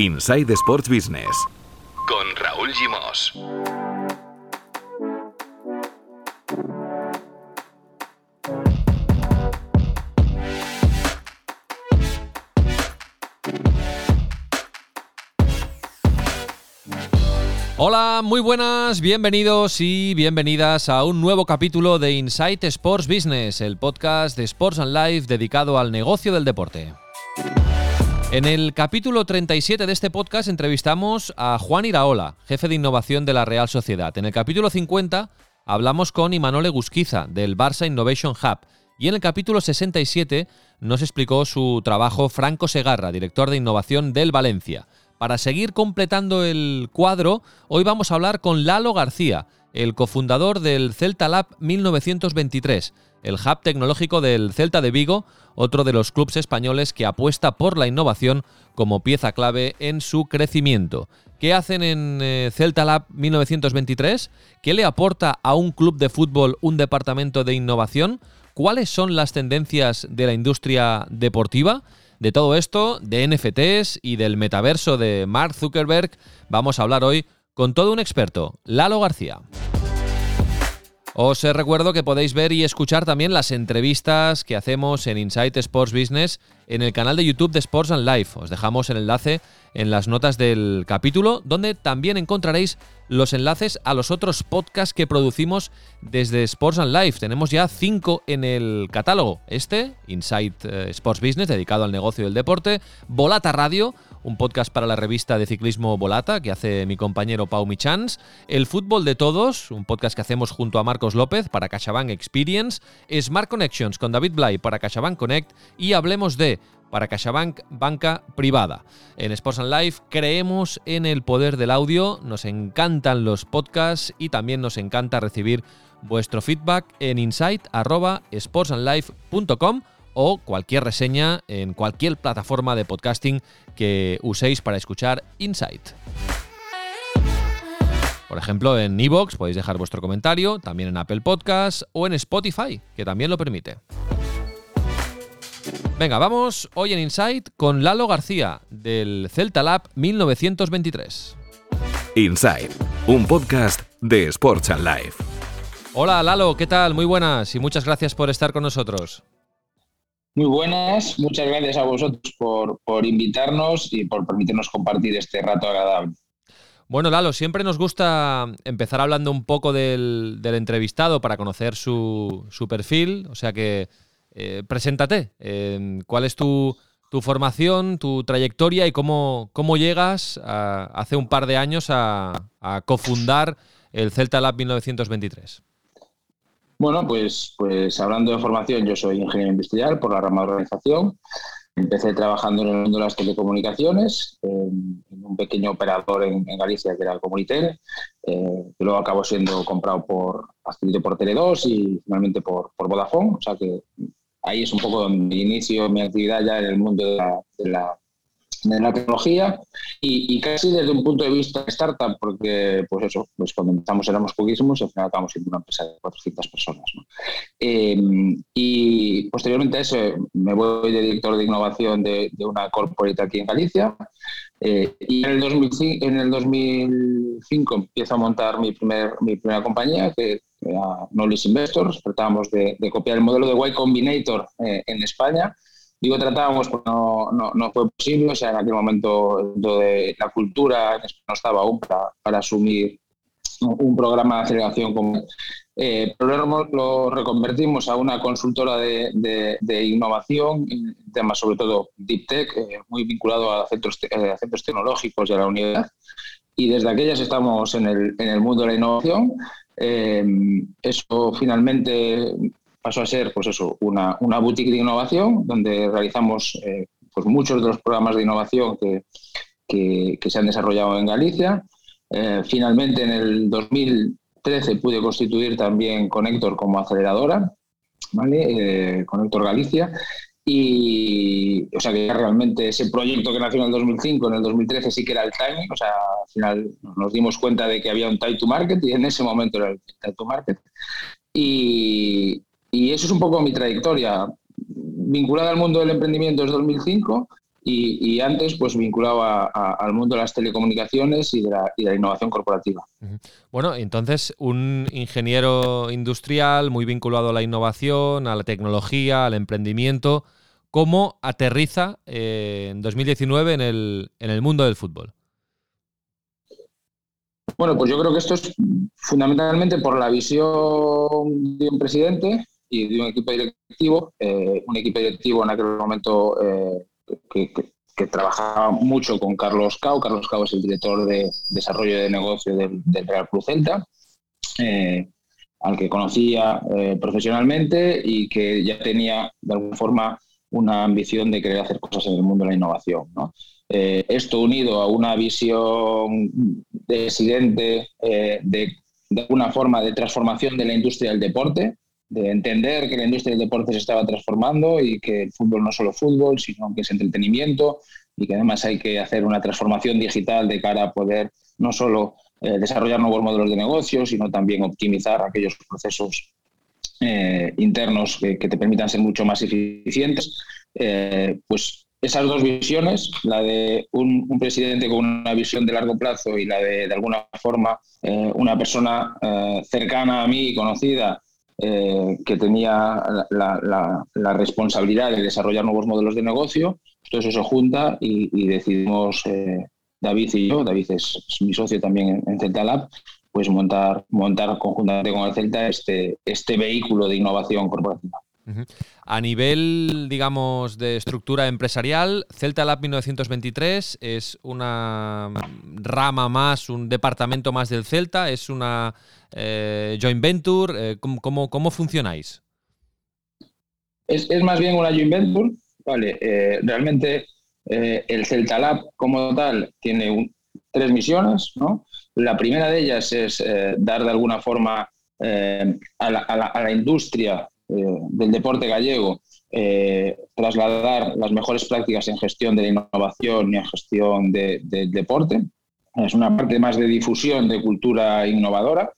Inside Sports Business con Raúl Gimos. Hola, muy buenas, bienvenidos y bienvenidas a un nuevo capítulo de Insight Sports Business, el podcast de Sports and Life dedicado al negocio del deporte. En el capítulo 37 de este podcast entrevistamos a Juan Iraola, jefe de innovación de la Real Sociedad. En el capítulo 50 hablamos con Imanole Gusquiza del Barça Innovation Hub. Y en el capítulo 67 nos explicó su trabajo Franco Segarra, director de innovación del Valencia. Para seguir completando el cuadro, hoy vamos a hablar con Lalo García, el cofundador del Celta Lab 1923, el hub tecnológico del Celta de Vigo, otro de los clubes españoles que apuesta por la innovación como pieza clave en su crecimiento. ¿Qué hacen en eh, Celta Lab 1923? ¿Qué le aporta a un club de fútbol un departamento de innovación? ¿Cuáles son las tendencias de la industria deportiva? De todo esto, de NFTs y del metaverso de Mark Zuckerberg, vamos a hablar hoy con todo un experto, Lalo García. Os recuerdo que podéis ver y escuchar también las entrevistas que hacemos en Insight Sports Business en el canal de YouTube de Sports and Life. Os dejamos el enlace en las notas del capítulo, donde también encontraréis los enlaces a los otros podcasts que producimos desde Sports and Life. Tenemos ya cinco en el catálogo. Este, Insight eh, Sports Business, dedicado al negocio del deporte. Volata Radio, un podcast para la revista de ciclismo Volata que hace mi compañero Pau Michans, El Fútbol de Todos, un podcast que hacemos junto a Marcos López para CaixaBank Experience, Smart Connections con David Blay para CaixaBank Connect y Hablemos de para CaixaBank Banca Privada. En Sports and Life creemos en el poder del audio, nos encantan los podcasts y también nos encanta recibir vuestro feedback en insight@sportsandlife.com o cualquier reseña en cualquier plataforma de podcasting que uséis para escuchar Insight. Por ejemplo, en Evox podéis dejar vuestro comentario, también en Apple Podcasts o en Spotify, que también lo permite. Venga, vamos hoy en Insight con Lalo García del Celta Lab 1923. Insight, un podcast de Sports and Life. Hola Lalo, ¿qué tal? Muy buenas y muchas gracias por estar con nosotros. Muy buenas, muchas gracias a vosotros por, invitarnos y por permitirnos compartir este rato agradable. Bueno, Lalo, siempre nos gusta empezar hablando un poco del, entrevistado para conocer su, perfil, o sea que eh, preséntate, ¿cuál es tu, formación, tu trayectoria y cómo, cómo llegas hace un par de años a, a cofundar el Celta Lab 1923? Bueno, pues, pues hablando de formación, yo soy ingeniero industrial por la rama de organización. Empecé trabajando en el mundo de las telecomunicaciones, en, un pequeño operador en, Galicia que era el Comunitel, eh, que luego acabó siendo comprado por, adquirido por Tele2 y finalmente por, por Vodafone. O sea que ahí es un poco donde inicio mi actividad ya en el mundo de la de la tecnología y, casi desde un punto de vista startup, porque pues eso, pues cuando empezamos éramos poquísimos y al final acabamos siendo una empresa de 400 personas. Em, y posteriormente a eso me voy de director de innovación de, una corporate aquí en Galicia eh, y en el, 2005, en el 2005 empiezo a montar mi, primer, mi primera compañía que era Knowledge Investors, tratábamos de, copiar el modelo de Y Combinator eh, en España Digo, tratábamos porque no, no, fue posible, o sea, en aquel momento de la cultura no estaba aún para, para asumir un programa de aceleración como eh, pero lo, reconvertimos a una consultora de, de, innovación en temas sobre todo deep tech, eh, muy vinculado a centros, eh, centros tecnológicos de la unidad. Y desde aquellas estamos en el, en el mundo de la innovación. Eso finalmente pasó a ser pues eso, una, una boutique de innovación donde realizamos eh, pues muchos de los programas de innovación que, que, se han desarrollado en Galicia. Eh, finalmente, en el 2013 pude constituir también Connector como aceleradora, ¿vale? Eh, Connector Galicia. Y, o sea, que realmente ese proyecto que nació en el 2005, en el 2013 sí que era el timing, o sea, al final nos dimos cuenta de que había un time to market y en ese momento era el time to market. Y, y eso es un poco mi trayectoria, vinculada al mundo del emprendimiento desde 2005 y, antes pues vinculado al mundo de las telecomunicaciones y de, la, innovación corporativa. Bueno, entonces un ingeniero industrial muy vinculado a la innovación, a la tecnología, al emprendimiento, ¿cómo aterriza eh, en 2019 en el, en el mundo del fútbol? Bueno, pues yo creo que esto es fundamentalmente por la visión de un presidente y de un equipo directivo, eh, un equipo directivo en aquel momento eh, que, trabajaba mucho con Carlos Cao. Carlos Cao es el director de desarrollo de negocio del, Real Cruz Celta, eh, al que conocía profesionalmente y que ya tenía de alguna forma una ambición de querer hacer cosas en el mundo de la innovación. ¿no? Eh, esto unido a una visión decidente eh, de, de alguna forma de transformación de la industria del deporte, de entender que la industria del deporte se estaba transformando y que el fútbol no es solo fútbol, sino que es entretenimiento y que además hay que hacer una transformación digital de cara a poder no solo eh, desarrollar nuevos modelos de negocio, sino también optimizar aquellos procesos internos que, te permitan ser mucho más eficientes, pues esas dos visiones, la de un, presidente con una visión de largo plazo y la de, de alguna forma, eh, una persona eh, cercana a mí, conocida, eh, que tenía la, responsabilidad de desarrollar nuevos modelos de negocio, todo eso se junta y, decidimos, David y yo, David es, mi socio también en, Celta Lab, pues montar, montar conjuntamente con el Celta este, este vehículo de innovación corporativa. A nivel, digamos, de estructura empresarial, Celta Lab 1923 es una rama más, un departamento más del Celta, es una eh, joint venture. Eh, ¿cómo, funcionáis? Es, más bien una joint venture. Vale, eh, realmente el Celta Lab como tal tiene tres misiones. ¿no? La primera de ellas es dar de alguna forma a la industria eh, del deporte gallego, eh, trasladar las mejores prácticas en gestión de la innovación y en gestión del deporte. Es una parte más de difusión de cultura innovadora,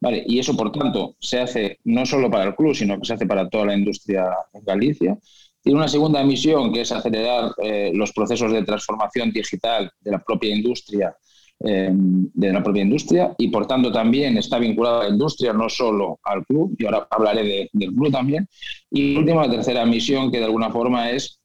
¿vale? Y eso, por tanto, se hace no solo para el club, sino que se hace para toda la industria en Galicia. Tiene una segunda misión que es acelerar eh, los procesos de transformación digital de la propia industria eh, de la propia industria y por tanto también está vinculada a la industria, no solo al club, y ahora hablaré del club también. Y última, la tercera misión que de alguna forma es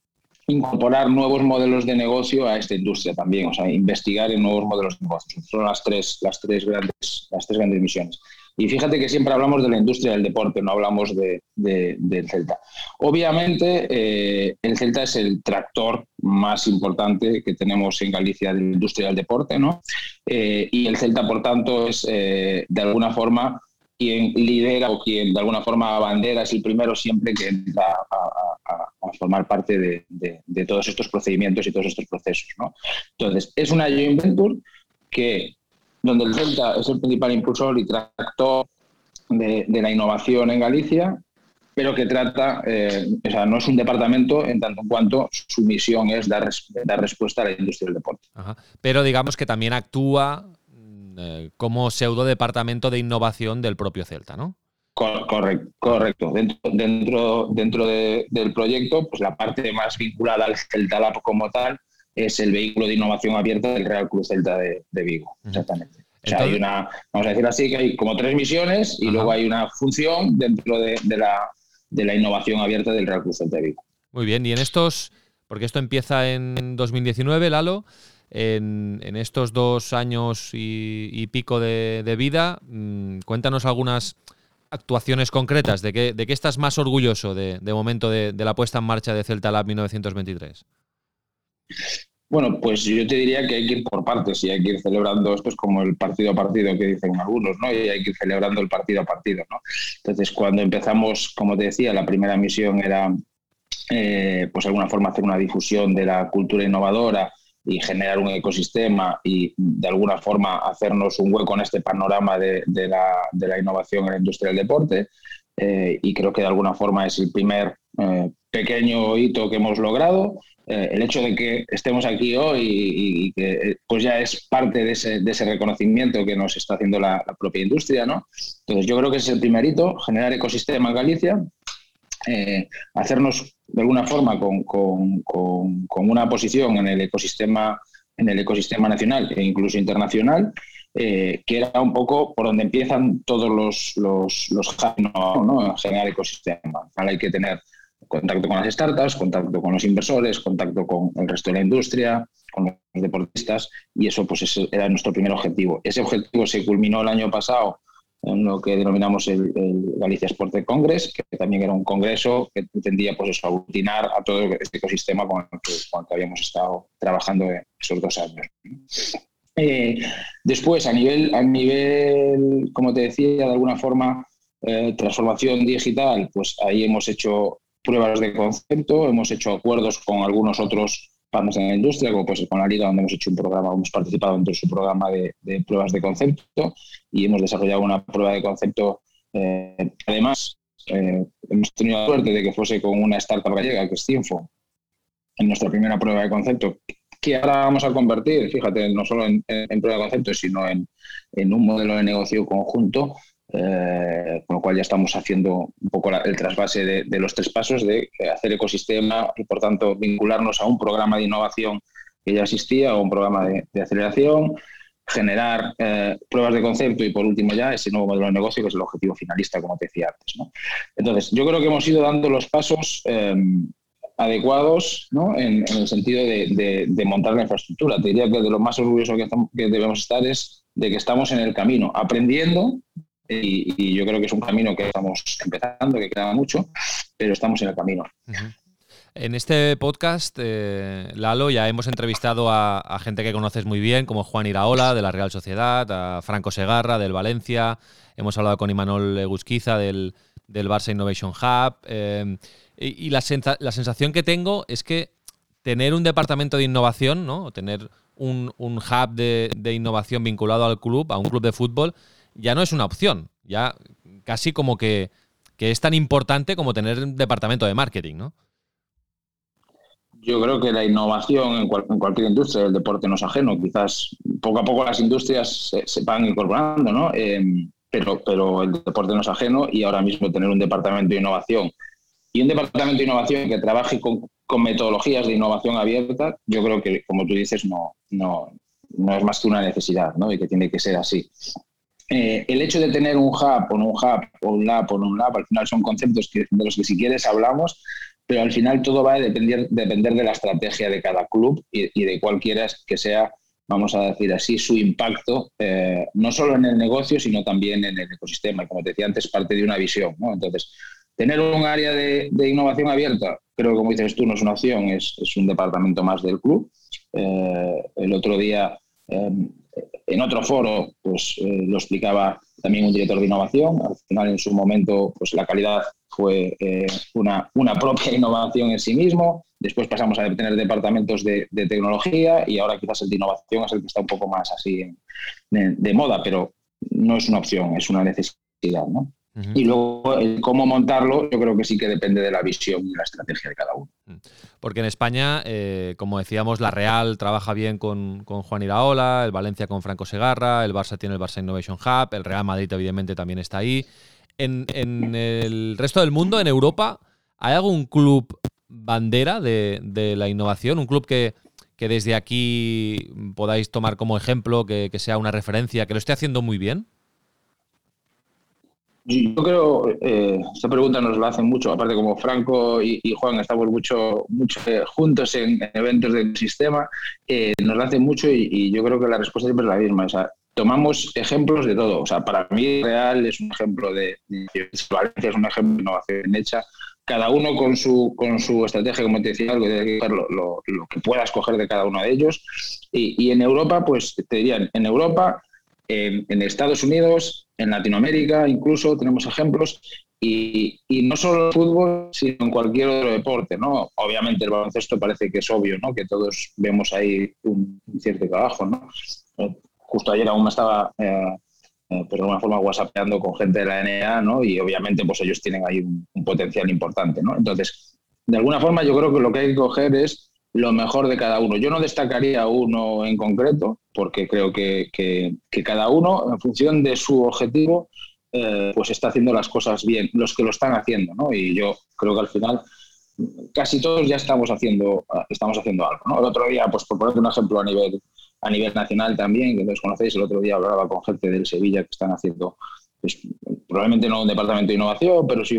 incorporar nuevos modelos de negocio a esta industria también, o sea, investigar en nuevos modelos de negocio. Son las tres, las tres, grandes, las tres grandes misiones. Y fíjate que siempre hablamos de la industria del deporte, no hablamos de, del Celta. Obviamente, eh, el Celta es el tractor más importante que tenemos en Galicia de la industria del deporte, ¿no? Eh, y el Celta, por tanto, es eh, de alguna forma quien lidera o quien de alguna forma bandera, es el primero siempre que entra a, formar parte de, todos estos procedimientos y todos estos procesos. ¿no? Entonces, es una joint venture que donde el Celta es el principal impulsor y tractor de, la innovación en Galicia, pero que trata, eh, o sea, no es un departamento en tanto en cuanto su misión es dar, respuesta a la industria del deporte. Pero digamos que también actúa eh, como pseudo departamento de innovación del propio Celta, ¿no? Correcto, correcto. Dentro, dentro, dentro del proyecto, pues la parte más vinculada al Celta Lab como tal es el vehículo de innovación abierta del Real Cruz Celta de, Vigo, exactamente. O sea, hay una, vamos a decir así, que hay como tres misiones y luego hay una función dentro de, la, de la innovación abierta del Real Cruz Celta de Vigo. Muy bien, y en estos, porque esto empieza en 2019, Lalo, en, estos dos años y, pico de, vida, mm, cuéntanos algunas actuaciones concretas, de qué, de qué estás más orgulloso de, momento de, de la puesta en marcha de Celta Lab 1923. Bueno, pues yo te diría que hay que ir por partes y hay que ir celebrando, esto es como el partido a partido que dicen algunos, ¿no? Y hay que ir celebrando el partido a partido, ¿no? Entonces, cuando empezamos, como te decía, la primera misión era, eh, pues de alguna forma, hacer una difusión de la cultura innovadora y generar un ecosistema y de alguna forma hacernos un hueco en este panorama de, la, innovación en la industria del deporte. Eh, y creo que de alguna forma es el primer eh, pequeño hito que hemos logrado. Eh, el hecho de que estemos aquí hoy y, que eh, pues ya es parte de ese, de ese, reconocimiento que nos está haciendo la, propia industria. ¿no? Entonces yo creo que es el primer hito, generar ecosistema en Galicia. Eh, hacernos de alguna forma con, una posición en el ecosistema en el ecosistema nacional e incluso internacional, eh, que era un poco por donde empiezan todos los, los, los ¿no? en general ecosistema. hay que tener contacto con las startups, contacto con los inversores, contacto con el resto de la industria, con los deportistas, y eso pues ese era nuestro primer objetivo. Ese objetivo se culminó el año pasado en lo que denominamos el, Galicia Sport Congress, que también era un congreso que pretendía pues aglutinar a todo este ecosistema con el, que, habíamos estado trabajando esos dos años. Eh, después, a nivel, a nivel, como te decía, de alguna forma, eh, transformación digital, pues ahí hemos hecho pruebas de concepto, hemos hecho acuerdos con algunos otros partners en la industria, como pues con la Liga, donde hemos hecho un programa, hemos participado dentro de su programa de, pruebas de concepto y hemos desarrollado una prueba de concepto. Eh, además, eh, hemos tenido la suerte de que fuese con una startup gallega, que es Cienfo, en nuestra primera prueba de concepto, que ahora vamos a convertir, fíjate, no solo en, prueba de concepto, sino en, en, un modelo de negocio conjunto eh, con lo cual ya estamos haciendo un poco el trasvase de, los tres pasos de hacer ecosistema y, por tanto, vincularnos a un programa de innovación que ya existía o un programa de, aceleración, generar eh, pruebas de concepto y, por último, ya ese nuevo modelo de negocio que es el objetivo finalista, como te decía antes. Entonces, yo creo que hemos ido dando los pasos eh, adecuados en, el sentido de, montar la infraestructura. Te diría que de lo más orgulloso que debemos estar es de que estamos en el camino, aprendiendo y, yo creo que es un camino que estamos empezando, que queda mucho, pero estamos en el camino. En este podcast, eh, Lalo, ya hemos entrevistado a, gente que conoces muy bien, como Juan Iraola, de la Real Sociedad, a Franco Segarra, del Valencia, hemos hablado con Imanol Gusquiza, del, del Barça Innovation Hub, eh, y, la, sensación que tengo es que tener un departamento de innovación, ¿no? tener un, hub de, de innovación vinculado al club, a un club de fútbol, ya no es una opción, ya casi como que, es tan importante como tener un departamento de marketing, ¿no? Yo creo que la innovación en, cualquier industria, el deporte no es ajeno, quizás poco a poco las industrias se, van incorporando, ¿no? Em, pero, pero el deporte no es ajeno y ahora mismo tener un departamento de innovación y un departamento de innovación que trabaje con, metodologías de innovación abierta, yo creo que, como tú dices, no, no, no es más que una necesidad ¿no? y que tiene que ser así. Eh, el hecho de tener un hub o un hub o un lab o un lab, al final son conceptos de los que si quieres hablamos, pero al final todo va a depender, depender de la estrategia de cada club y, de cualquiera que sea, vamos a decir así, su impacto, eh, no solo en el negocio, sino también en el ecosistema. Y como te decía antes, parte de una visión. Entonces, tener un área de, innovación abierta, creo que como dices tú, no es una opción, es, un departamento más del club. Eh, el otro día en otro foro, pues eh, lo explicaba también un director de innovación. Al final, en su momento, pues la calidad fue eh, una, una, propia innovación en sí mismo. Después pasamos a tener departamentos de, tecnología y ahora quizás el de innovación es el que está un poco más así de moda, pero no es una opción, es una necesidad. ¿no? Y luego el cómo montarlo, yo creo que sí que depende de la visión y la estrategia de cada uno. Mm. Porque en España, eh, como decíamos, la Real trabaja bien con, Juan Iraola, el Valencia con Franco Segarra, el Barça tiene el Barça Innovation Hub, el Real Madrid evidentemente también está ahí. En, el resto del mundo, en Europa, ¿hay algún club bandera de, la innovación? ¿Un club que, desde aquí podáis tomar como ejemplo, que sea una referencia, que lo esté haciendo muy bien? Yo creo, eh, esta pregunta nos la hacen mucho, aparte como Franco y, Juan estamos mucho, mucho eh, juntos en, eventos del sistema, eh, nos la hacen mucho y, yo creo que la respuesta siempre es la misma. O sea, tomamos ejemplos de todo. O sea, para mí Real es un ejemplo de, Valencia es un ejemplo de innovación hecha. Cada uno con su, con su estrategia, como te decía, algo de lo, lo, lo, que puedas coger de cada uno de ellos. Y, y en Europa, pues te dirían, en Europa en, Estados Unidos, en Latinoamérica, incluso tenemos ejemplos, y, no solo en fútbol, sino en cualquier otro deporte, ¿no? Obviamente el baloncesto parece que es obvio, ¿no? Que todos vemos ahí un, cierto trabajo, ¿no? Eh, justo ayer aún me estaba, eh, eh, de alguna forma, whatsappeando con gente de la NBA, ¿no? Y obviamente, pues ellos tienen ahí un, un potencial importante, ¿no? Entonces, de alguna forma, yo creo que lo que hay que coger es lo mejor de cada uno. Yo no destacaría uno en concreto, porque creo que, cada uno, en función de su objetivo, eh, pues está haciendo las cosas bien, los que lo están haciendo, ¿no? Y yo creo que al final casi todos ya estamos haciendo, estamos haciendo algo. El otro día, pues por poner un ejemplo a nivel, a nivel nacional también, que todos conocéis, el otro día hablaba con gente del Sevilla que están haciendo pues, probablemente no un departamento de innovación, pero sí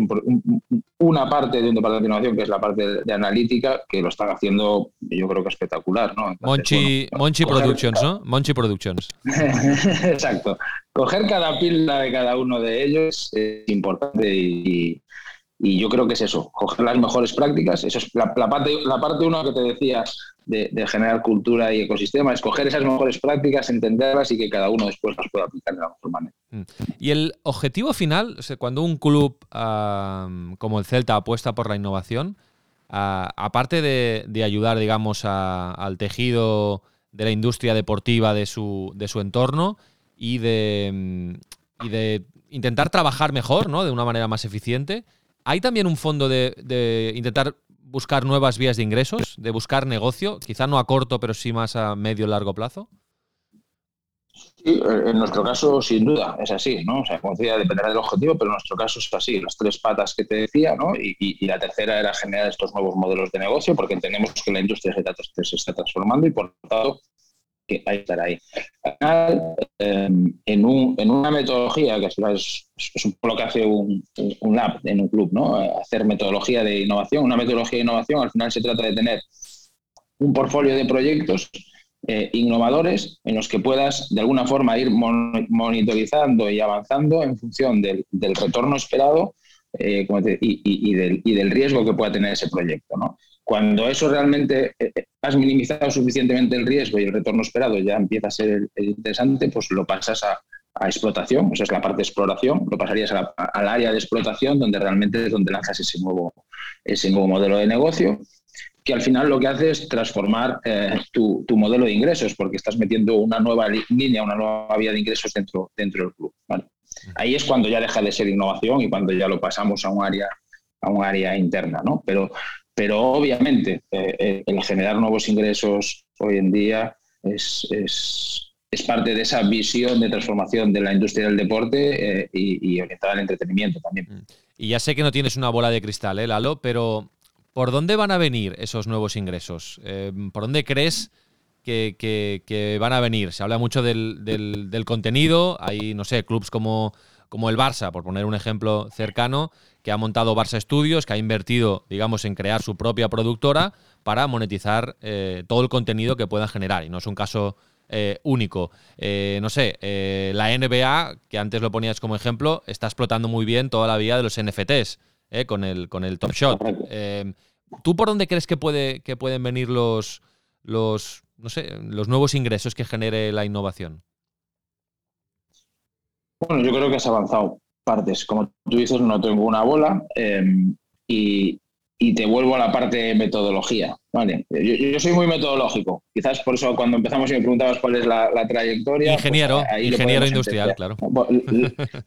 una parte de un departamento de innovación que es la parte de, analítica, que lo están haciendo, yo creo que espectacular. ¿no? Monchi, Productions, ¿no? Monchi Productions. Exacto. Coger cada pila de cada uno de ellos es importante y, y yo creo que es eso, coger las mejores prácticas, eso es la, parte, la parte uno que te decía de, generar cultura y ecosistema, escoger esas mejores prácticas, entenderlas y que cada uno después las pueda aplicar de la mejor manera. Mm. Y el objetivo final, cuando un club como el Celta apuesta por la innovación, aparte de, ayudar, digamos, al tejido de la industria deportiva de su, de su entorno y de, y de intentar trabajar mejor, ¿no? De una manera más eficiente, ¿Hay también un fondo de, intentar buscar nuevas vías de ingresos, de buscar negocio, quizá no a corto, pero sí más a medio y largo plazo? Sí, en nuestro caso, sin duda, es así, ¿no? O sea, como decía, dependerá del objetivo, pero en nuestro caso es así, las tres patas que te decía, ¿no? Y, la tercera era generar estos nuevos modelos de negocio, porque entendemos que la industria se está transformando y, por lo tanto, que hay que estar ahí. Em, en, un, en, una metodología, que es, es, un poco lo que hace un, un, lab en un club, ¿no? hacer metodología de innovación. Una metodología de innovación al final se trata de tener un portfolio de proyectos eh, innovadores en los que puedas de alguna forma ir monitorizando y avanzando en función del, del retorno esperado eh, y, y, del, y, del, riesgo que pueda tener ese proyecto. ¿no? Cuando eso realmente eh, eh, has minimizado suficientemente el riesgo y el retorno esperado ya empieza a ser interesante, pues lo pasas a, explotación, esa es la parte de exploración, lo pasarías al área de explotación donde realmente es donde lanzas ese nuevo, ese nuevo modelo de negocio, que al final lo que hace es transformar eh, tu, modelo de ingresos, porque estás metiendo una nueva línea, una nueva vía de ingresos dentro, dentro del club. Ahí es cuando ya deja de ser innovación y cuando ya lo pasamos a un área a un área interna, ¿no? Pero pero obviamente eh, eh, el generar nuevos ingresos hoy en día es, parte de esa visión de transformación de la industria del deporte eh, y, orientada al entretenimiento también. Mm. Y ya sé que no tienes una bola de cristal, ¿eh, Lalo? Pero ¿por dónde van a venir esos nuevos ingresos? ¿Por dónde crees que, van a venir? Se habla mucho del, del contenido, hay, no sé, clubes como como el Barça, por poner un ejemplo cercano, que ha montado Barça Studios, que ha invertido, digamos, en crear su propia productora para monetizar eh, todo el contenido que puedan generar. Y no es un caso eh, único. Eh, no sé, la NBA, que antes lo ponías como ejemplo, está explotando muy bien toda la vía de los NFTs con, el, con el Top Shot. ¿Tú por dónde crees que, puede, que pueden venir los, los, no sé, los nuevos ingresos que genere la innovación? Bueno, yo creo que has avanzado partes. Como tú dices, no tengo una bola em, y, te vuelvo a la parte de metodología. Vale. Yo, soy muy metodológico. Quizás por eso cuando empezamos y me preguntabas cuál es la, trayectoria. Pues ingeniero, ingeniero industrial, claro.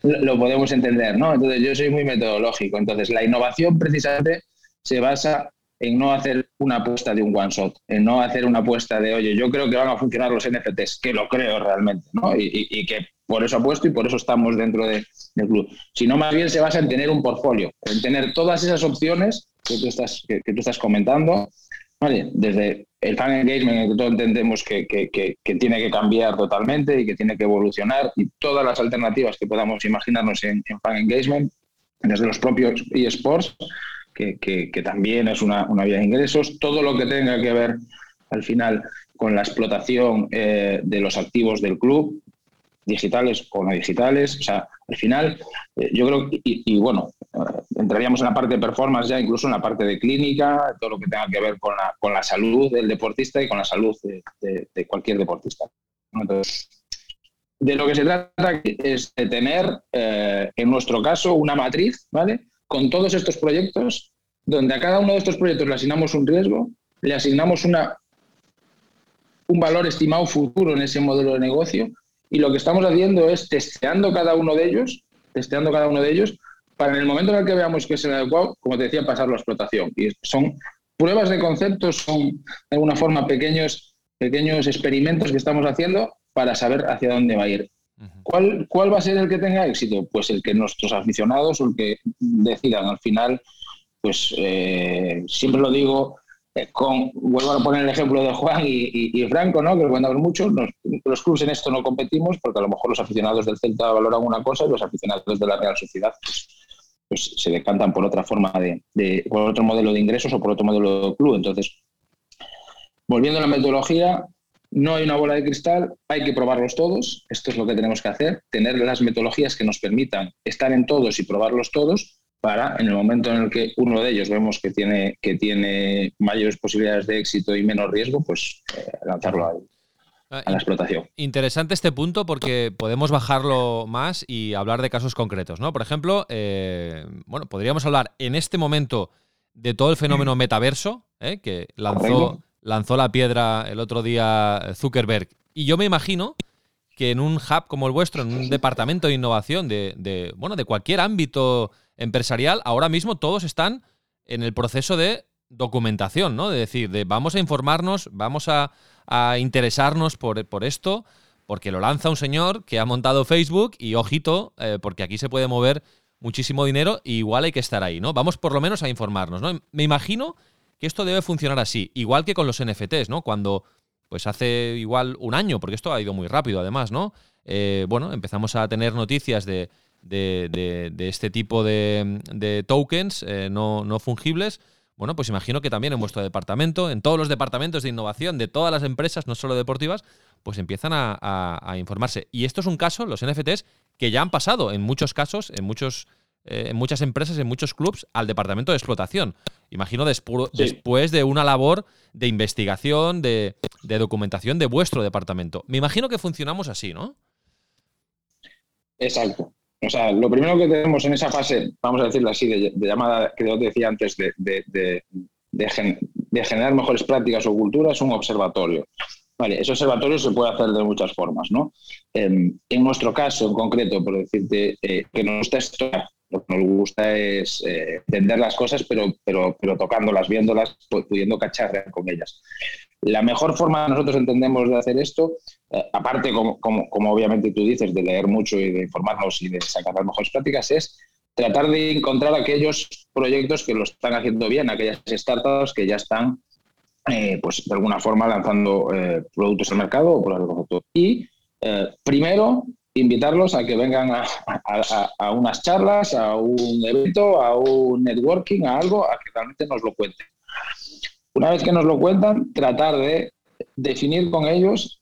Lo, podemos entender, ¿no? Entonces yo soy muy metodológico. Entonces la innovación precisamente se basa en no hacer una apuesta de un one shot, en no hacer una apuesta de, oye, yo creo que van a funcionar los NFTs, que lo creo realmente, ¿no? y que por eso apuesto y por eso estamos dentro del club. Sino más bien se basa en tener un portfolio, en tener todas esas opciones que tú estás, que, tú estás comentando, desde el fan engagement, que todos entendemos que, tiene que cambiar totalmente y que tiene que evolucionar, y todas las alternativas que podamos imaginarnos en, fan engagement, desde los propios eSports, que, también es una, vía de ingresos, todo lo que tenga que ver al final con la explotación eh, de los activos del club, digitales o no digitales. O sea, al final, eh, yo creo, y, bueno, eh, entraríamos en la parte de performance ya, incluso en la parte de clínica, todo lo que tenga que ver con la, con la salud del deportista y con la salud de, cualquier deportista. Entonces, de lo que se trata es de tener, en nuestro caso, una matriz, ¿vale? Con todos estos proyectos, donde a cada uno de estos proyectos le asignamos un riesgo, le asignamos una, un valor estimado futuro en ese modelo de negocio y lo que estamos haciendo es testeando cada uno de ellos, testeando cada uno de ellos, para en el momento en el que veamos que es el adecuado, como te decía, pasar la explotación. Y son pruebas de conceptos, son de alguna forma pequeños, pequeños experimentos que estamos haciendo para saber hacia dónde va a ir. ¿Cuál, ¿Cuál va a ser el que tenga éxito? Pues el que nuestros aficionados o el que decidan al final, pues eh, siempre lo digo, eh, con, vuelvo a poner el ejemplo de Juan y, Franco, ¿no? que lo cuentan mucho, los clubes en esto no competimos porque a lo mejor los aficionados del Celta valoran una cosa y los aficionados de la Real Sociedad pues, pues se decantan por otra forma de, por otro modelo de ingresos o por otro modelo de club. Entonces, volviendo a la metodología, no hay una bola de cristal, hay que probarlos todos. Esto es lo que tenemos que hacer, tener las metodologías que nos permitan estar en todos y probarlos todos para, en el momento en el que uno de ellos vemos que tiene, que tiene mayores posibilidades de éxito y menos riesgo, pues eh, lanzarlo ahí. Ah, a la explotación. Interesante este punto porque podemos bajarlo más y hablar de casos concretos, ¿no? Por ejemplo, eh, bueno, podríamos hablar en este momento de todo el fenómeno metaverso, ¿eh? que lanzó, lanzó la piedra el otro día Zuckerberg. Y yo me imagino que en un hub como el vuestro, en un departamento de innovación de, bueno, de cualquier ámbito empresarial, ahora mismo todos están en el proceso de documentación, ¿no? De decir, de vamos a informarnos, vamos a, a interesarnos por, por, esto, porque lo lanza un señor que ha montado Facebook y ojito, eh, porque aquí se puede mover muchísimo dinero y igual hay que estar ahí, ¿no? Vamos por lo menos a informarnos, ¿no? Me imagino que esto debe funcionar así, igual que con los NFTs, ¿no? Cuando, pues hace igual un año, porque esto ha ido muy rápido además, ¿no? Eh, bueno, empezamos a tener noticias de, de, de, este tipo de, tokens eh, no, no fungibles bueno, pues imagino que también en vuestro departamento, en todos los departamentos de innovación de todas las empresas, no solo deportivas, pues empiezan a, informarse. Y esto es un caso, los NFTs, que ya han pasado en muchos casos, en muchos eh, en muchas empresas, en muchos clubs, al departamento de explotación. Imagino después de una labor de investigación, de, de, documentación de vuestro departamento. Me imagino que funcionamos así, ¿no? Exacto. O sea, lo primero que tenemos en esa fase, vamos a decirlo así, de, llamada, que yo te decía antes, de, generar mejores prácticas o culturas, es un observatorio. Vale, ese observatorio se puede hacer de muchas formas, ¿no? Em, en nuestro caso, en concreto, por decirte, eh, que nos esto, lo que nos gusta es eh, entender las cosas, pero, pero, pero tocándolas, viéndolas, pudiendo cacharrear con ellas. La mejor forma nosotros entendemos de hacer esto, eh, aparte, como, como, obviamente tú dices, de leer mucho y de informarnos y de sacar las mejores prácticas, es tratar de encontrar aquellos proyectos que lo están haciendo bien, aquellas startups que ya están, eh, pues de alguna forma, lanzando productos al mercado o por algo. Y primero, invitarlos a que vengan a, unas charlas, a un evento, a un networking, a algo, a que realmente nos lo cuenten. Una vez que nos lo cuentan, tratar de definir con ellos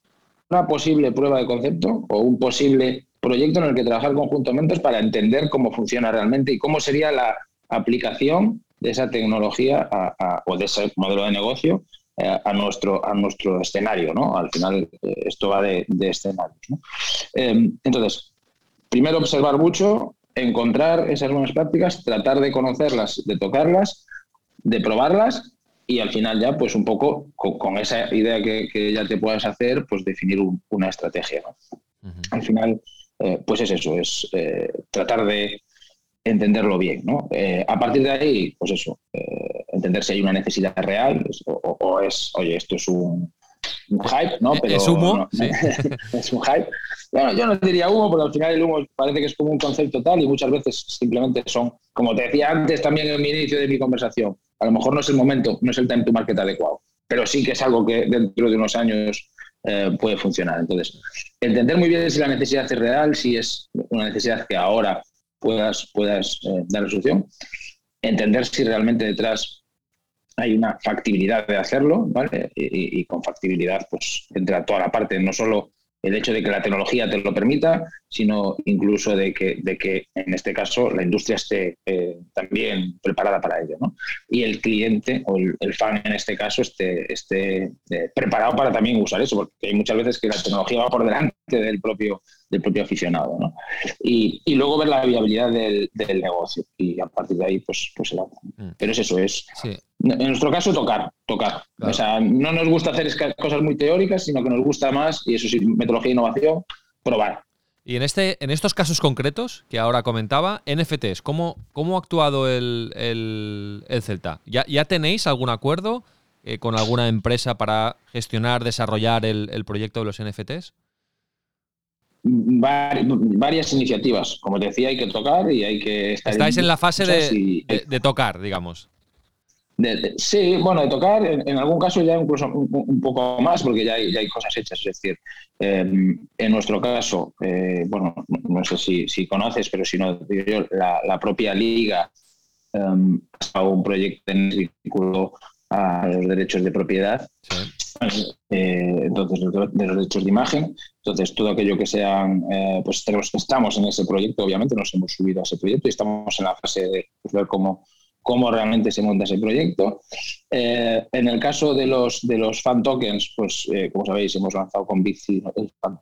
una posible prueba de concepto o un posible proyecto en el que trabajar conjuntamente para entender cómo funciona realmente y cómo sería la aplicación de esa tecnología o de ese modelo de negocio a, nuestro, a nuestro escenario. ¿no? Al final, eh, esto va de, escenarios. Em, entonces, primero observar mucho, encontrar esas buenas prácticas, tratar de conocerlas, de tocarlas, de probarlas y al final ya, pues un poco con, esa idea que, ya te puedas hacer, pues definir una estrategia. Al final, eh, pues es eso, es eh, tratar de entenderlo bien. ¿no? Eh, a partir de ahí, pues eso, entender si hay una necesidad real o, es, oye, esto es un, hype, ¿no? Pero, es humo. es un hype. Bueno, yo no diría humo, porque al final el humo parece que es como un concepto tal y muchas veces simplemente son, como te decía antes también en mi inicio de mi conversación, a lo mejor no es el momento, no es el time to market adecuado, pero sí que es algo que dentro de unos años eh, puede funcionar. Entonces, entender muy bien si la necesidad es real, si es una necesidad que ahora puedas, puedas eh, dar solución, entender si realmente detrás hay una factibilidad de hacerlo, ¿vale? Y, y, con factibilidad, pues entra toda la parte, no solo el hecho de que la tecnología te lo permita, sino incluso de que, de que en este caso la industria esté eh, también preparada para ello. ¿no? Y el cliente o el, fan en este caso esté, esté eh, preparado para también usar eso, porque hay muchas veces que la tecnología va por delante del propio, del propio aficionado. ¿no? Y, y, luego ver la viabilidad del, del, negocio y a partir de ahí pues, pues se mm. Pero es eso, es... En nuestro caso, tocar, tocar. O sea, no nos gusta hacer cosas muy teóricas, sino que nos gusta más, y eso sí, metodología e innovación, probar. Y en, este, en estos casos concretos que ahora comentaba, NFTs, ¿cómo, cómo ha actuado el, el, Celta? ¿Ya, ¿Ya, tenéis algún acuerdo eh, con alguna empresa para gestionar, desarrollar el, el, proyecto de los NFTs? varias iniciativas. Como te decía, hay que tocar y hay que estar. Estáis en, la fase de, tocar, digamos. Sí, bueno, de tocar, en, algún caso ya incluso un, poco más, porque ya hay, hay, cosas hechas. Es decir, em, en nuestro caso, eh, bueno, no sé si, si, conoces, pero si no, la, propia liga um, ha un proyecto en vínculo a los derechos de propiedad. Eh, entonces, de los derechos de imagen. Entonces, todo aquello que sean, eh, pues tenemos, estamos en ese proyecto, obviamente nos hemos subido a ese proyecto y estamos en la fase de pues, ver cómo, cómo realmente se monta ese proyecto. Eh, en el caso de los, de los fan tokens, pues como sabéis, hemos lanzado con Bici el, fan,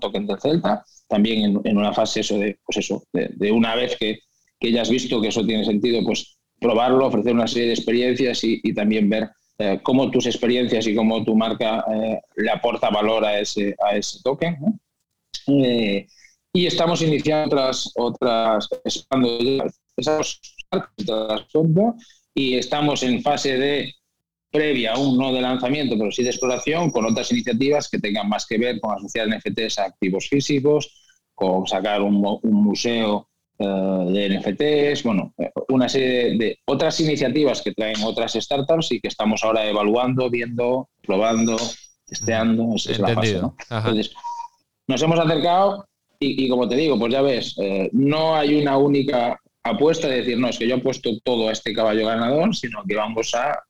token del Celta, también en, una fase eso de, pues eso, de, una vez que, que, ya has visto que eso tiene sentido, pues probarlo, ofrecer una serie de experiencias y, también ver eh, cómo tus experiencias y cómo tu marca eh, le aporta valor a ese, a ese token. Eh, y estamos iniciando otras, otras y estamos en fase de previa, aún no de lanzamiento, pero sí de exploración, con otras iniciativas que tengan más que ver con asociar NFTs a activos físicos, con sacar un, un museo eh, de NFTs, bueno, eh, una serie de, otras iniciativas que traen otras startups y que estamos ahora evaluando, viendo, probando, testeando. es la fase, Entonces, nos hemos acercado y, como te digo, pues ya ves, eh, no hay una única apuesta de decir, no, es que yo he puesto todo a este caballo ganador, sino que vamos a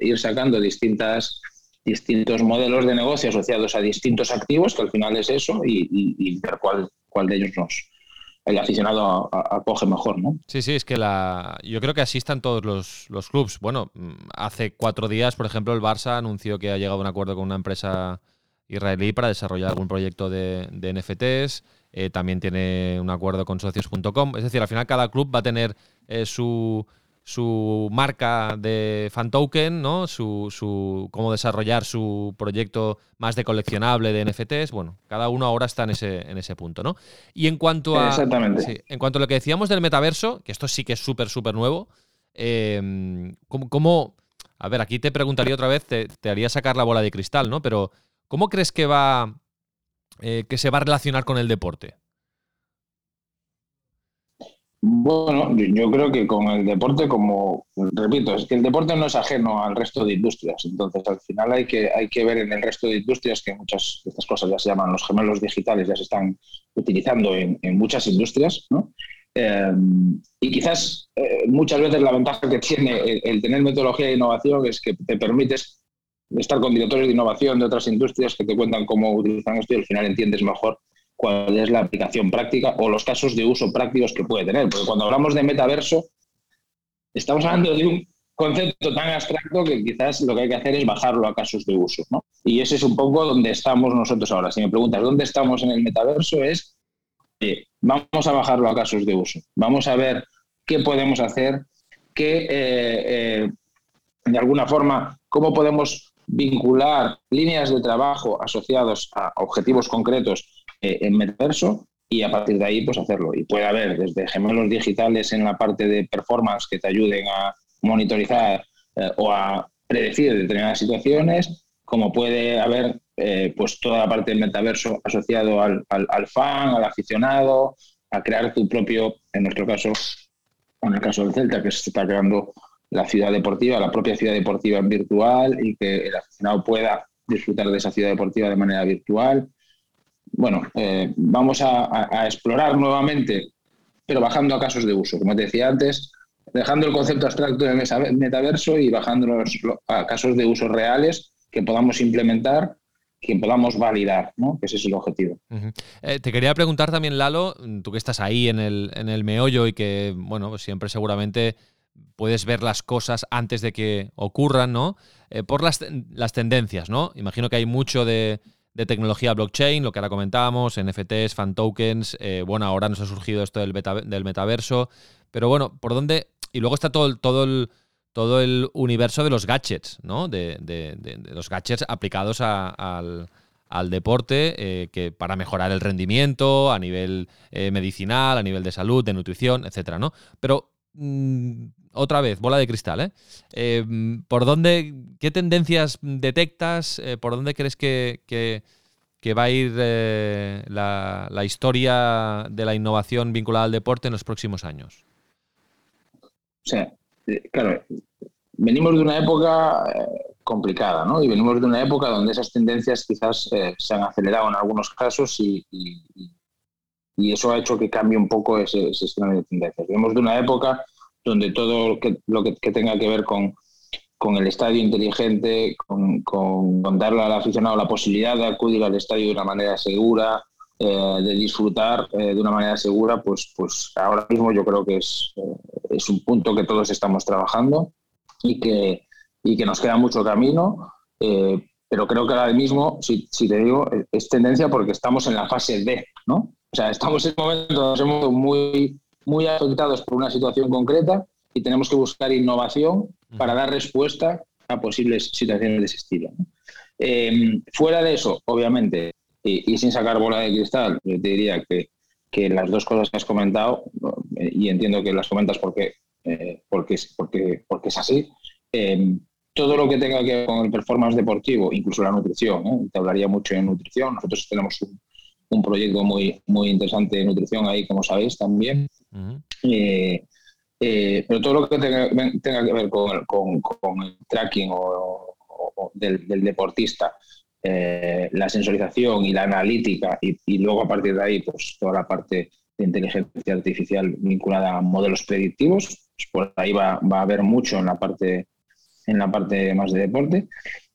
ir sacando distintas distintos modelos de negocio asociados a distintos activos, que al final es eso, y, ver cuál, cuál de ellos nos, el aficionado acoge mejor, ¿no? Sí, sí, es que la, yo creo que así están todos los, los clubs. Bueno, mm, hace cuatro días, por ejemplo, el Barça anunció que ha llegado a un acuerdo con una empresa israelí para desarrollar algún proyecto de, NFTs. Eh, también tiene un acuerdo con socios.com. Es decir, al final cada club va a tener eh, su, su marca de fan token, ¿no? Su, su, cómo desarrollar su proyecto más de coleccionable de NFTs. Bueno, cada uno ahora está en ese, en ese punto, ¿no? Y en cuanto a. Exactamente. en cuanto a lo que decíamos del metaverso, que esto sí que es súper, súper nuevo. Eh, ¿cómo, A ver, aquí te preguntaría otra vez, te, haría sacar la bola de cristal, ¿no? Pero, ¿cómo crees que va. Eh, que se va a relacionar con el deporte? Bueno, yo creo que con el deporte, como repito, es que el deporte no es ajeno al resto de industrias. Entonces, al final hay que, hay que ver en el resto de industrias que muchas de estas cosas ya se llaman los gemelos digitales, ya se están utilizando en, muchas industrias. ¿no? Eh, y quizás eh, muchas veces la ventaja que tiene el, tener metodología de innovación es que te permites estar con directores de innovación de otras industrias que te cuentan cómo utilizan esto y al final entiendes mejor cuál es la aplicación práctica o los casos de uso prácticos que puede tener. Porque cuando hablamos de metaverso, estamos hablando de un concepto tan abstracto que quizás lo que hay que hacer es bajarlo a casos de uso. ¿no? Y ese es un poco donde estamos nosotros ahora. Si me preguntas dónde estamos en el metaverso, es vamos a bajarlo a casos de uso. Vamos a ver qué podemos hacer, qué, eh, eh, de alguna forma, cómo podemos vincular líneas de trabajo asociados a objetivos concretos eh, en metaverso y a partir de ahí pues hacerlo. Y puede haber desde gemelos digitales en la parte de performance que te ayuden a monitorizar eh, o a predecir determinadas situaciones, como puede haber eh, pues toda la parte del metaverso asociado al, al, fan, al aficionado, a crear tu propio, en nuestro caso, en el caso del Celta, que se está creando la ciudad deportiva, la propia ciudad deportiva en virtual y que el aficionado pueda disfrutar de esa ciudad deportiva de manera virtual bueno, eh, vamos a, explorar nuevamente, pero bajando a casos de uso, como te decía antes, dejando el concepto abstracto de metaverso y bajándonos a casos de uso reales que podamos implementar, que podamos validar, ¿no? que ese es el objetivo. Eh, te quería preguntar también, Lalo, tú que estás ahí en el, en el meollo y que, bueno, siempre seguramente puedes ver las cosas antes de que ocurran, ¿no? Eh, por las, las tendencias, ¿no? Imagino que hay mucho de de tecnología blockchain, lo que ahora comentábamos, NFTs, fan tokens, eh, bueno, ahora nos ha surgido esto del, del metaverso, pero bueno, ¿por dónde? Y luego está todo todo el, todo el universo de los gadgets, ¿no? De, los gadgets aplicados al, deporte, eh, que para mejorar el rendimiento a nivel medicinal, a nivel de salud, de nutrición, etcétera, ¿no? Pero mm, otra vez, bola de cristal, ¿eh? eh ¿Por dónde, qué tendencias detectas? Eh, ¿Por dónde crees que, que va a ir eh, la, historia de la innovación vinculada al deporte en los próximos años? O sea, claro, venimos de una época complicada, ¿no? Y venimos de una época donde esas tendencias quizás se han acelerado en algunos casos y, y, eso ha hecho que cambie un poco ese, sistema de tendencias. Venimos de una época donde todo lo que, tenga que ver con con el estadio inteligente, con, darle al aficionado la posibilidad de acudir al estadio de una manera segura, eh, de disfrutar eh, de una manera segura, pues, pues ahora mismo yo creo que es, eh, es un punto que todos estamos trabajando y que, y que nos queda mucho camino. pero creo que ahora mismo, si, te digo, es tendencia porque estamos en la fase D, ¿no? O sea, estamos en un momento, muy, muy afectados por una situación concreta y tenemos que buscar innovación para dar respuesta a posibles situaciones de ese estilo. Eh, fuera de eso, obviamente, y, sin sacar bola de cristal, yo te diría que, que, las dos cosas que has comentado, y entiendo que las comentas porque, eh, porque, porque, porque es así, eh, todo lo que tenga que ver con el performance deportivo, incluso la nutrición, te hablaría mucho de nutrición, nosotros tenemos un, un, proyecto muy, muy interesante de nutrición ahí, como sabéis también. Eh, pero todo lo que tenga, que ver con, el tracking o, del, deportista, eh, la sensorización y la analítica, y, luego a partir de ahí, pues toda la parte de inteligencia artificial vinculada a modelos predictivos, pues por ahí va, a haber mucho en la parte en la parte más de deporte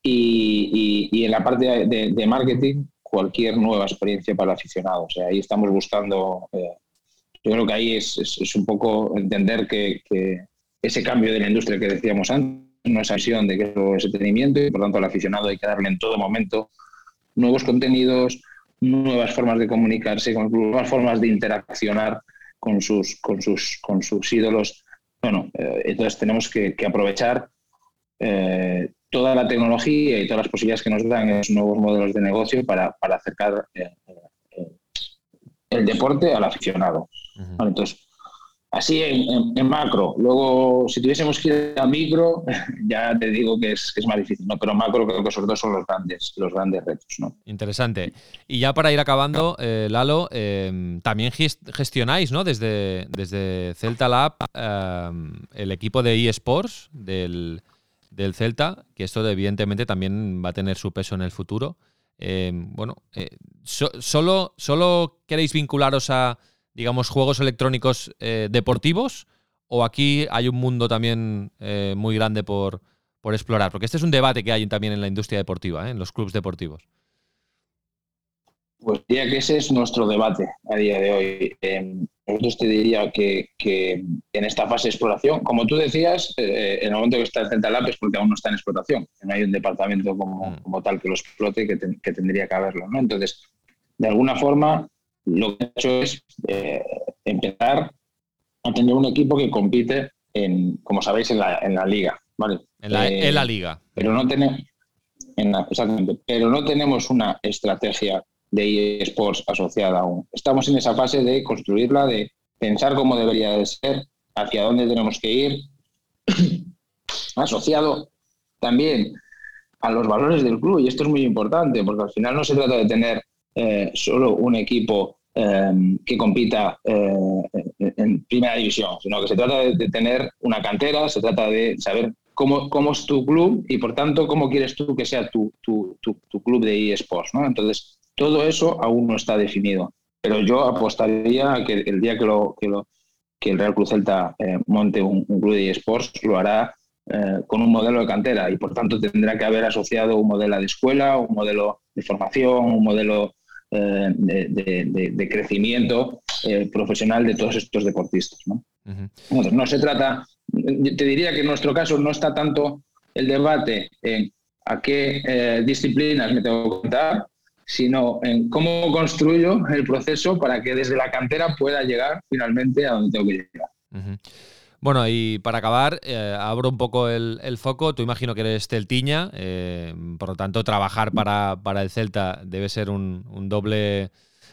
y, en la parte de, marketing cualquier nueva experiencia para el aficionado. O sea, ahí estamos buscando eh, yo creo que ahí es, es, un poco entender que, ese cambio de la industria que decíamos antes, no esa visión de que es entretenimiento y por tanto al aficionado hay que darle en todo momento nuevos contenidos, nuevas formas de comunicarse, nuevas formas de interaccionar con sus, con sus, con sus ídolos. Bueno, eh, entonces tenemos que, aprovechar eh, toda la tecnología y todas las posibilidades que nos dan esos nuevos modelos de negocio para, acercar eh, el deporte al aficionado. Entonces, así en, macro. Luego, si tuviésemos que ir a micro, ya te digo que es, más difícil, ¿no? Pero macro creo que esos dos son los grandes, los grandes retos, ¿no? Interesante. Y ya para ir acabando, eh, Lalo, em, también gestionáis, ¿no? Desde, desde Celta Lab em, el equipo de eSports del, del Celta, que esto evidentemente también va a tener su peso en el futuro. Em, bueno, eh, solo, ¿solo queréis vincularos a, digamos, juegos electrónicos eh, deportivos? ¿O aquí hay un mundo también eh, muy grande por, por, explorar? Porque este es un debate que hay también en la industria deportiva, en los clubes deportivos. Pues diría que ese es nuestro debate a día de hoy. Em, nosotros te diría que, en esta fase de exploración, como tú decías, eh, en el momento que está el Central Lab es porque aún no está en explotación. No hay un departamento como, mm. tal que lo explote que, que tendría que haberlo. ¿no? Entonces, de alguna forma, lo que he hecho es eh, empezar a tener un equipo que compite, en, como sabéis, en la, en la liga. ¿vale? En, la, en la liga. Pero no tenemos. exactamente. Pero no tenemos una estrategia de eSports asociada aún. Estamos en esa fase de construirla, de pensar cómo debería de ser, hacia dónde tenemos que ir, asociado también a los valores del club. Y esto es muy importante, porque al final no se trata de tener eh, solo un equipo em, que compita eh, en primera división, sino que se trata de, tener una cantera, se trata de saber cómo, cómo es tu club y por tanto cómo quieres tú que sea tu, tu, tu club de eSports. Entonces, todo eso aún no está definido, pero yo apostaría a que el día que, lo, que, lo, que el Real Cruz Celta eh, monte un, club de eSports lo hará eh, con un modelo de cantera y por tanto tendrá que haber asociado un modelo de escuela, un modelo de formación, un modelo eh, de, crecimiento profesional de todos estos deportistas. ¿no? no se trata, te diría que en nuestro caso no está tanto el debate en a qué disciplinas me tengo que contar, sino en cómo construyo el proceso para que desde la cantera pueda llegar finalmente a donde tengo que llegar. Bueno, y para acabar, eh, abro un poco el, foco. Tú imagino que eres celtiña, eh, por lo tanto, trabajar para, el Celta debe ser un, doble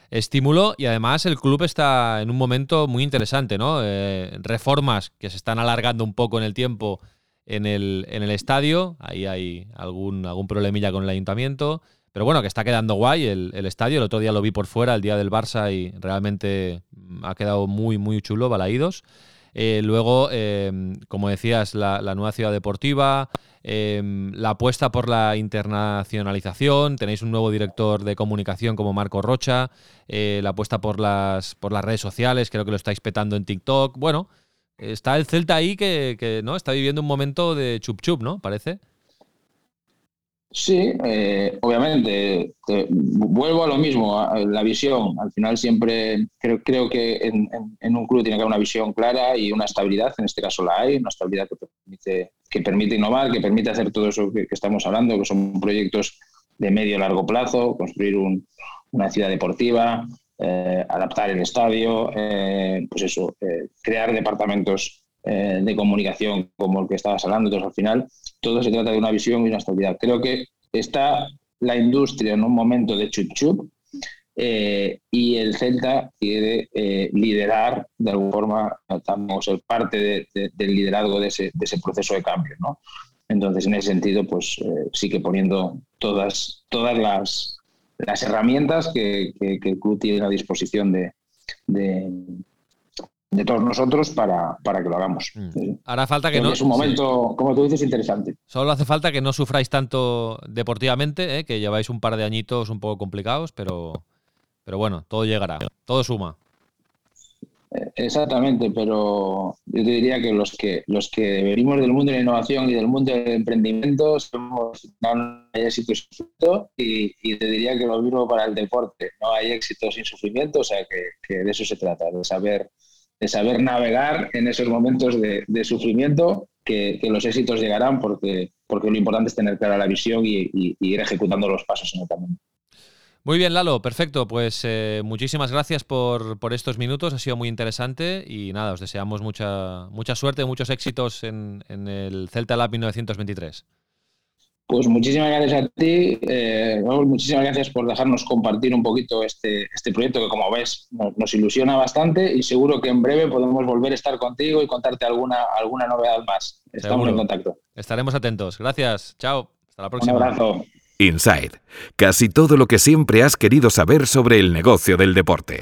estímulo y además el club está en un momento muy interesante, ¿no? Eh, reformas que se están alargando un poco en el tiempo en el, en el estadio, ahí hay algún, algún problemilla con el ayuntamiento pero bueno, que está quedando guay el, estadio. El otro día lo vi por fuera, el día del Barça, y realmente ha quedado muy, muy chulo, Balaídos. Eh, luego, em, como decías, la, nueva ciudad deportiva, em, la apuesta por la internacionalización, tenéis un nuevo director de comunicación como Marco Rocha, eh, la apuesta por las, por las redes sociales, creo que lo estáis petando en TikTok. Bueno, está el Celta ahí que, que ¿no? está viviendo un momento de chup chup, ¿no? Parece. Sí, eh, obviamente, vuelvo a lo mismo, a la visión. Al final siempre creo, creo que en, un club tiene que haber una visión clara y una estabilidad, en este caso la hay, una estabilidad que permite, que permite innovar, que permite hacer todo eso que, estamos hablando, que son proyectos de medio y largo plazo, construir una ciudad deportiva, eh, adaptar el estadio, eh, pues eso, crear departamentos de comunicación como el que estabas hablando. Entonces, al final, todo se trata de una visión y una estabilidad. Creo que está la industria en un momento de chup chup eh, y el Celta quiere eh, liderar de alguna forma, estamos ser parte del liderazgo de ese, proceso de cambio. ¿no? Entonces, en ese sentido, pues eh, sí que poniendo todas, todas las, las herramientas que, el club tiene a disposición de, de todos nosotros para, para que lo hagamos. Mm. Hará falta que no. Es un momento, como tú dices, interesante. Solo hace falta que no sufráis tanto deportivamente, ¿eh? que lleváis un par de añitos un poco complicados, pero, pero bueno, todo llegará, todo suma. Eh, exactamente, pero yo te diría que los que los que venimos del mundo de la innovación y del mundo del emprendimiento somos no hay éxito sin sufrimiento y, y, te diría que lo mismo para el deporte, no hay éxito sin sufrimiento, o sea que, que de eso se trata, de saber de saber navegar en esos momentos de, sufrimiento, que, los éxitos llegarán porque, porque lo importante es tener clara la visión y, ir ejecutando los pasos en el camino. Muy bien, Lalo, perfecto. Pues eh, muchísimas gracias por, estos minutos, ha sido muy interesante y nada, os deseamos mucha, mucha suerte, muchos éxitos en, en el Celta Lab 1923. Pues muchísimas gracias a ti, eh, muchísimas gracias por dejarnos compartir un poquito este, este proyecto que como ves nos, ilusiona bastante y seguro que en breve podemos volver a estar contigo y contarte alguna, alguna novedad más. Estamos en contacto. Estaremos atentos. Gracias. Chao. Hasta la próxima. Un abrazo. Inside. Casi todo lo que siempre has querido saber sobre el negocio del deporte.